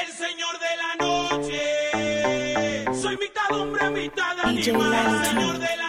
el señor de la noche. Soy mitad hombre, mitad animal, el señor de la.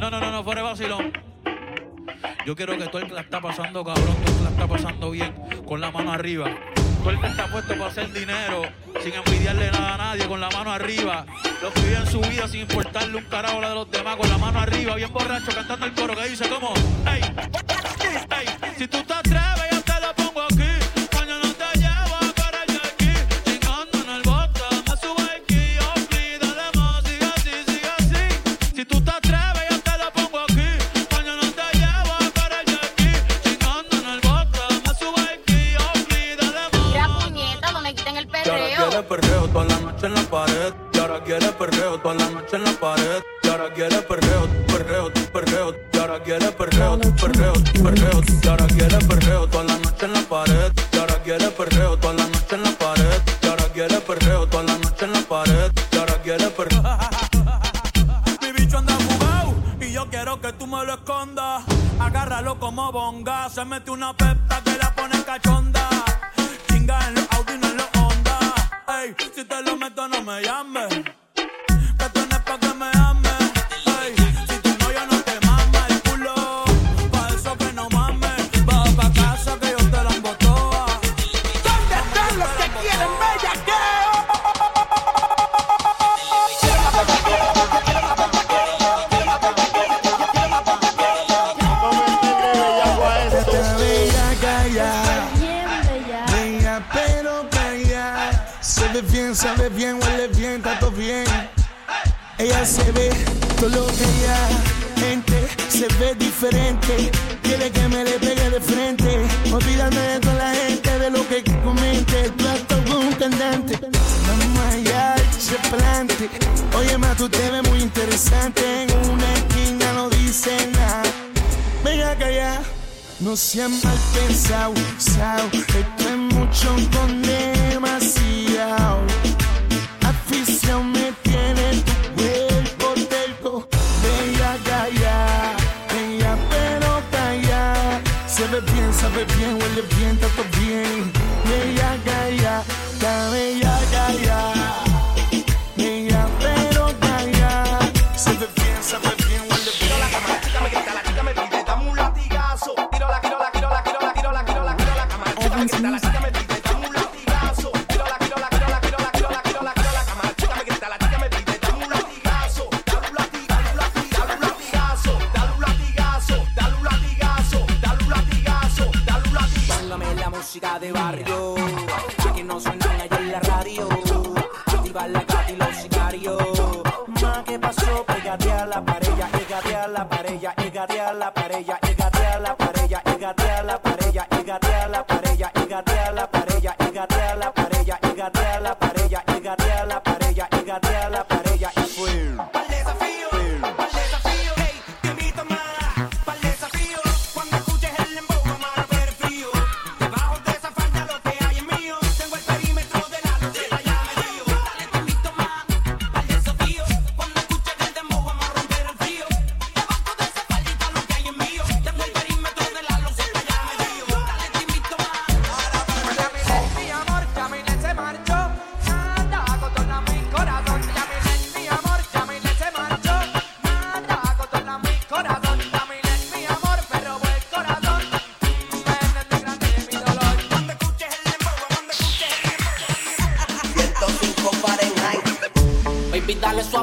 No, no, no, no, fuera de vacilón. Yo quiero que todo el que la está pasando, cabrón, todo el que la está pasando bien, con la mano arriba. Todo el que está puesto para hacer dinero, sin envidiarle nada a nadie, con la mano arriba. Los que viven su vida sin importarle un carajo la de los demás, con la mano arriba, bien borracho, cantando el coro que dice como, hey, hey, si tú te atreves. Siempre al pensar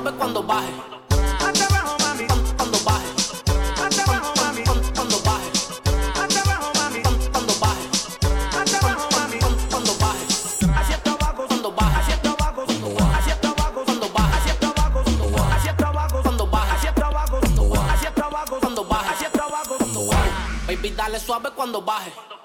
cuando baje. Cuando baje. Cuando baje. Cuando baje. Cuando baje. Cuando baje. Cuando baje. Cuando baje. Cuando baje. Cuando suave cuando baje.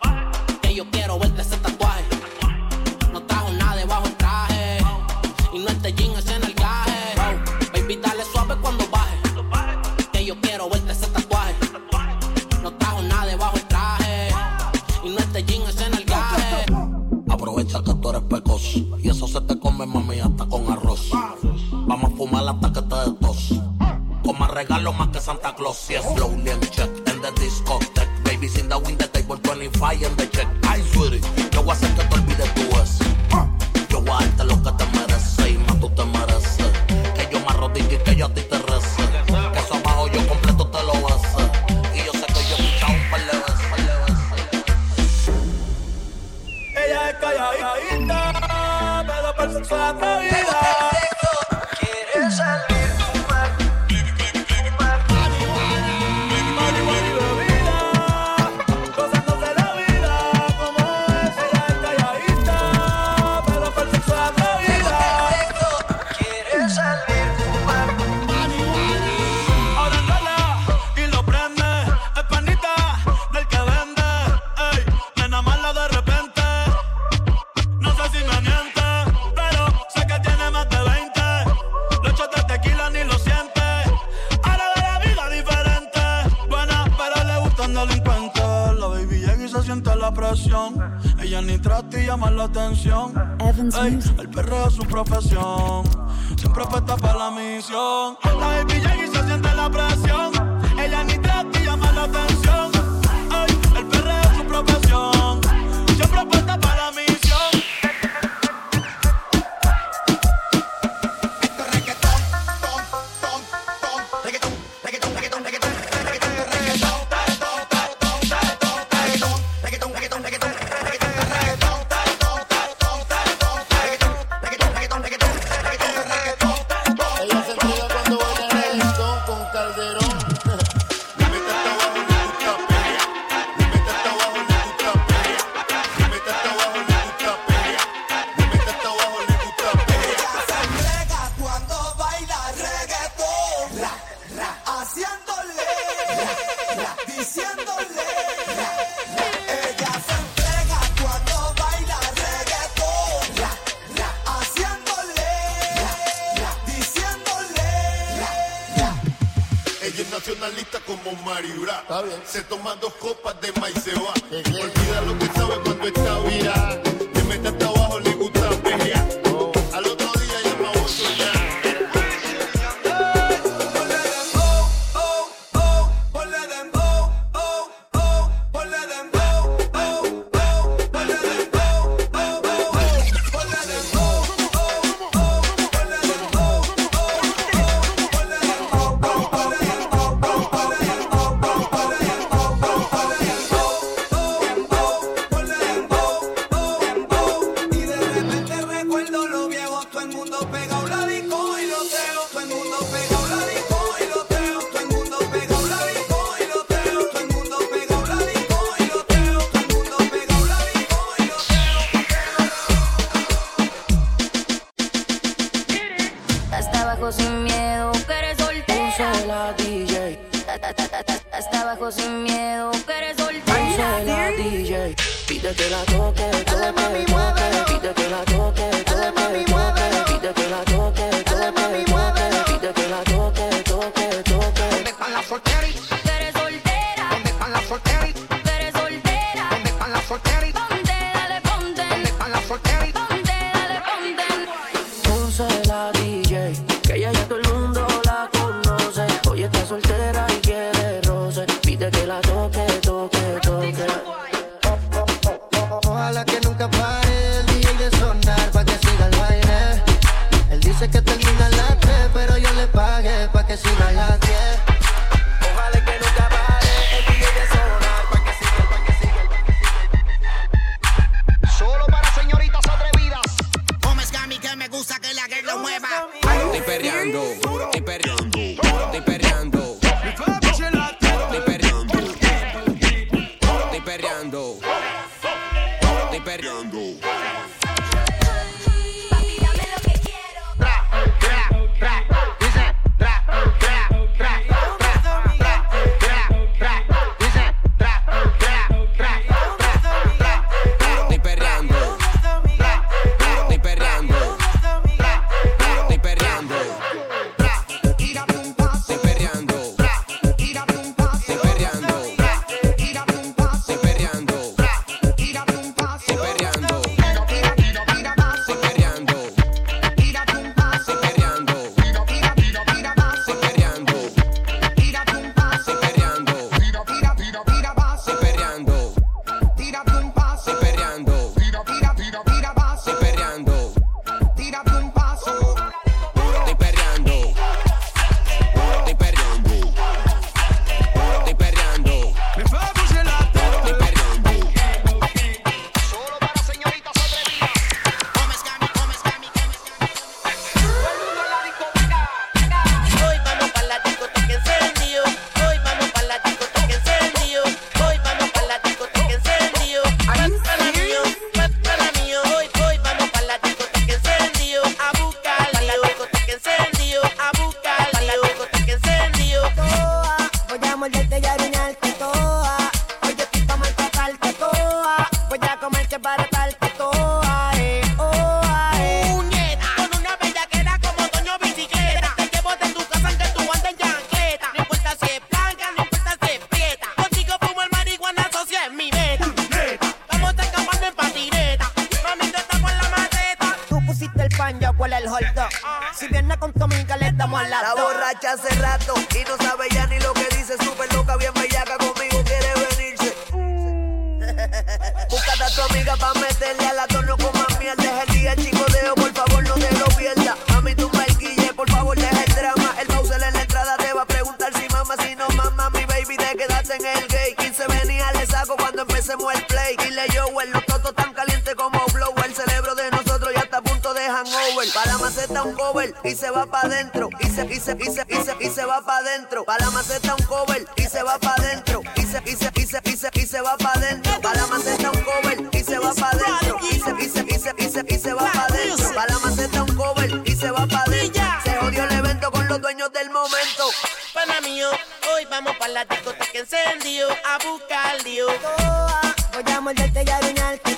que. y se va pa' dentro. Y se, y se, y se, y se, y se va pa' dentro. Pa' la maceta un cover y se va pa' dentro. Y se, y se, y se, y se, y se va pa' dentro. Pa' la maceta un cover y se va pa' dentro. Y se, y se, y se, y se, y se va pa' dentro. Pa' la maceta un cover y se va pa' dentro. Se jodió el evento con los dueños del momento. Pana mío, hoy vamos pa' la discoteca que encendió a buscar lío. Voy a morderte y arruinarte.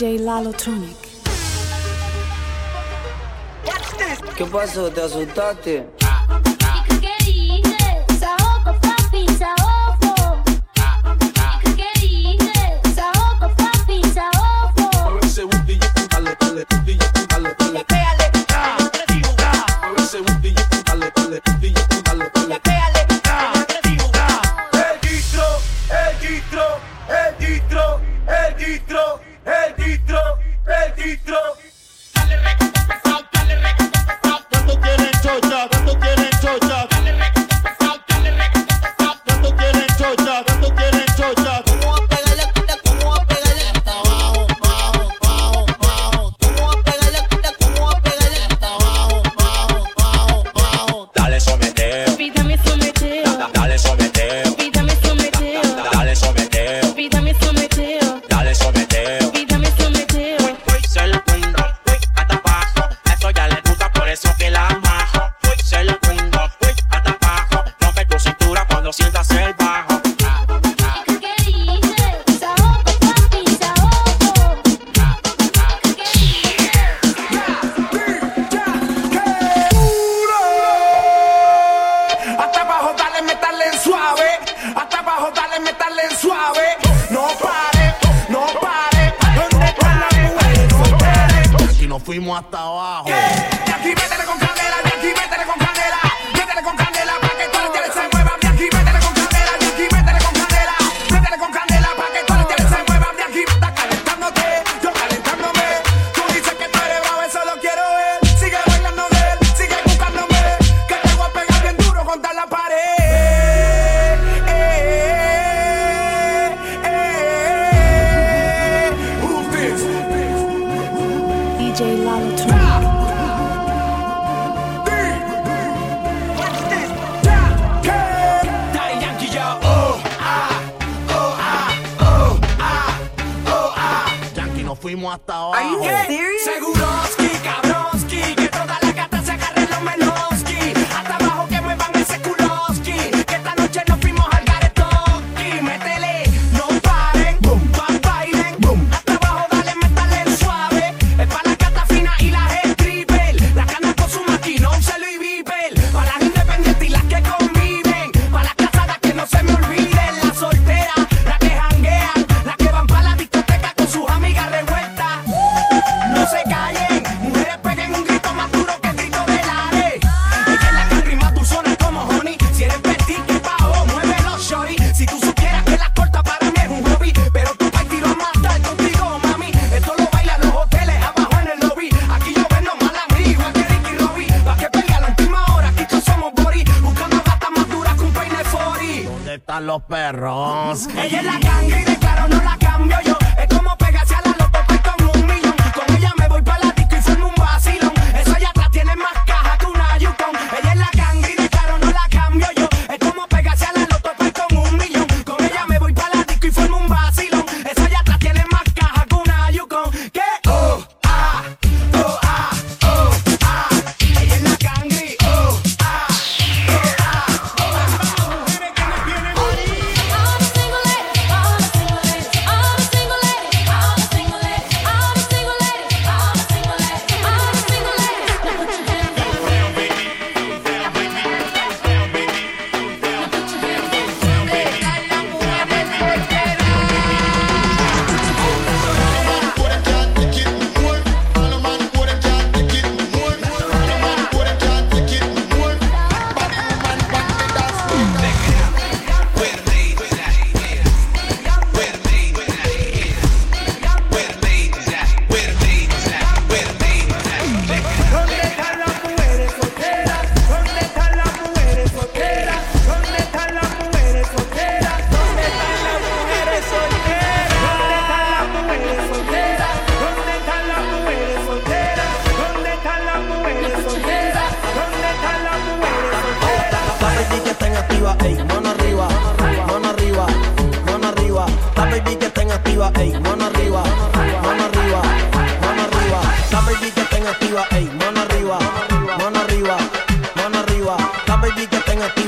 DJ Lalotronic. ¿Qué pasó? ¿Te asustaste? Dale someteo. fuimos hasta abajo. Seguroski, cabrón.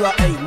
you are a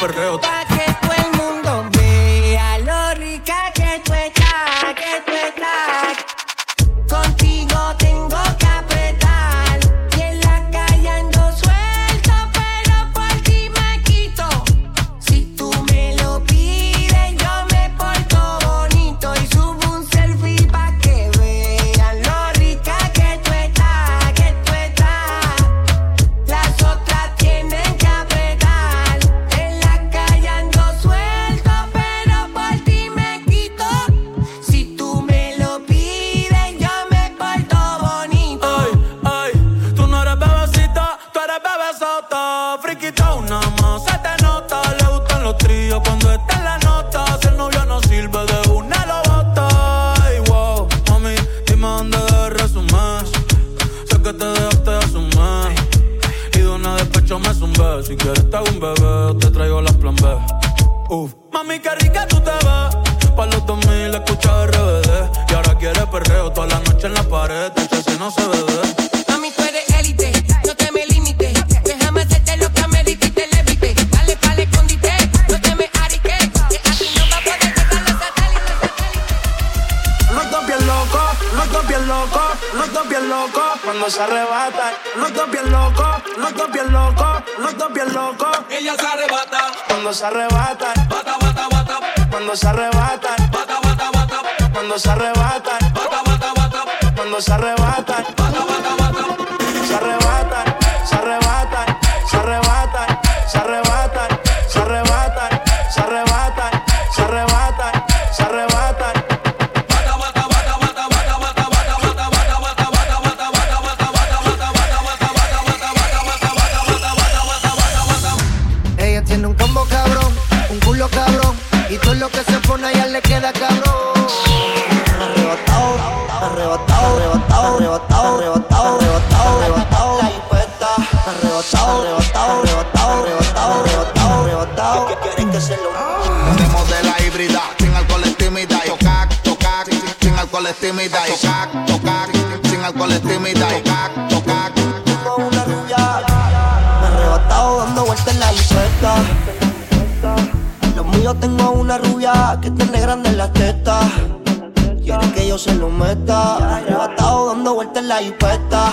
perreo. cuando se arrebata. Los dos bien locos, los dos bien locos, los dos bien locos. Ella se arrebata. Cuando se arrebata. Bata, bata, bata. Cuando se arrebata. Bata, bata, bata. Cuando se arrebata. Bata, bata, bata. Cuando se arrebata. Bata, bata, bata. Se arrebata, se arrebata. le queda cabrón. Arrebatado, arrebatado, arrebatado, arrebatado, arrebatado, arrebatado, arrebatado, la hipeta. Arrebatado, arrebatado, arrebatado, arrebatado, arrebatado, arrebatado. ¿Qué quieren que se lo Hablemos de la híbrida, sin alcohol es tímida. Tocar, tocar, sin alcohol es tímida. Tocar, tocar, sin alcohol es tímida. Pero tengo una rubia que tiene grandes las tetas. Quiere que yo se lo meta. Arrebatado dando vueltas en la hipeta.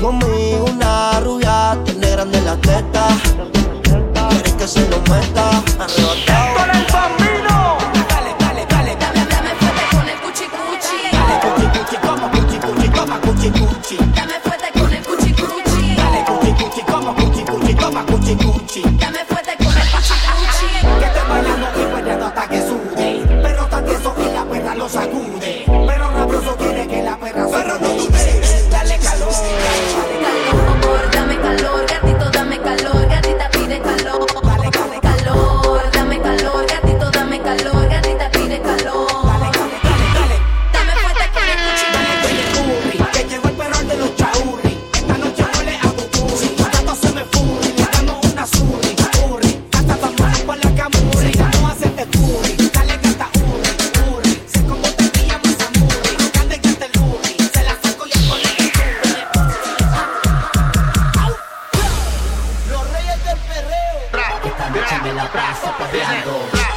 Conmigo una rubia tiene grandes las tetas. Quiere que se lo meta. Arrebatado. na praça pra vereador.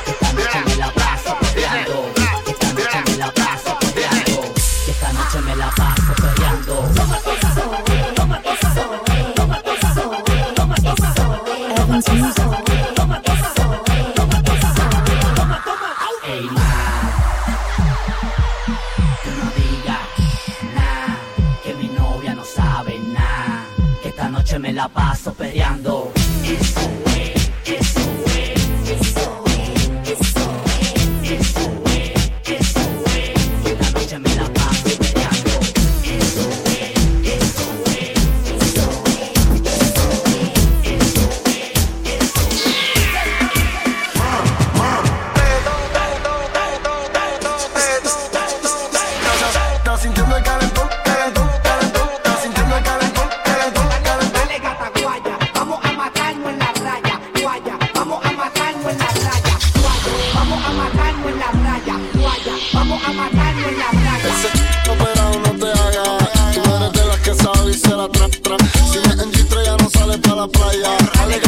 no sale para la playa.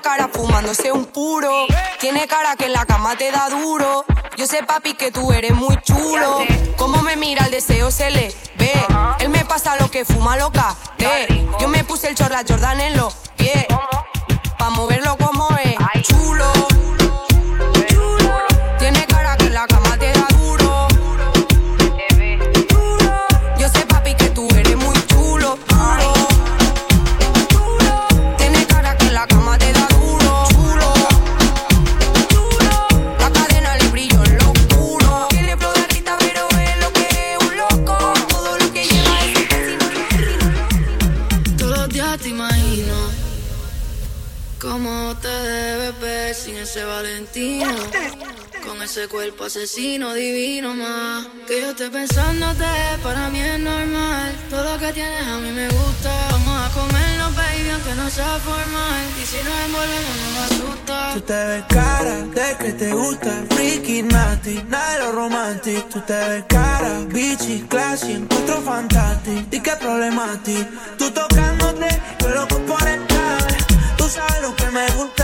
cara fumándose un puro. Tiene cara que en la cama te da duro. Yo sé, papi, que tú eres muy chulo. Como me mira, el deseo se le ve. Él me pasa lo que fuma loca. Yo me puse el chorla Jordan en los pies. Pa' moverlo como es. Con ese cuerpo asesino divino más. Que yo esté pensándote, para mí es normal. Todo lo que tienes a mí me gusta. Vamos a comerlo, baby, aunque no sea formal. Y si nos envolvemos, no me asusta. Tú te ves cara de que te gusta. Freaky, nasty, nada de lo romantic. Tú te ves cara, bitchy, classy, encuentro fantástico. ¿Y qué problema? Tú tocándote, yo loco por estar. Tú sabes lo que me gusta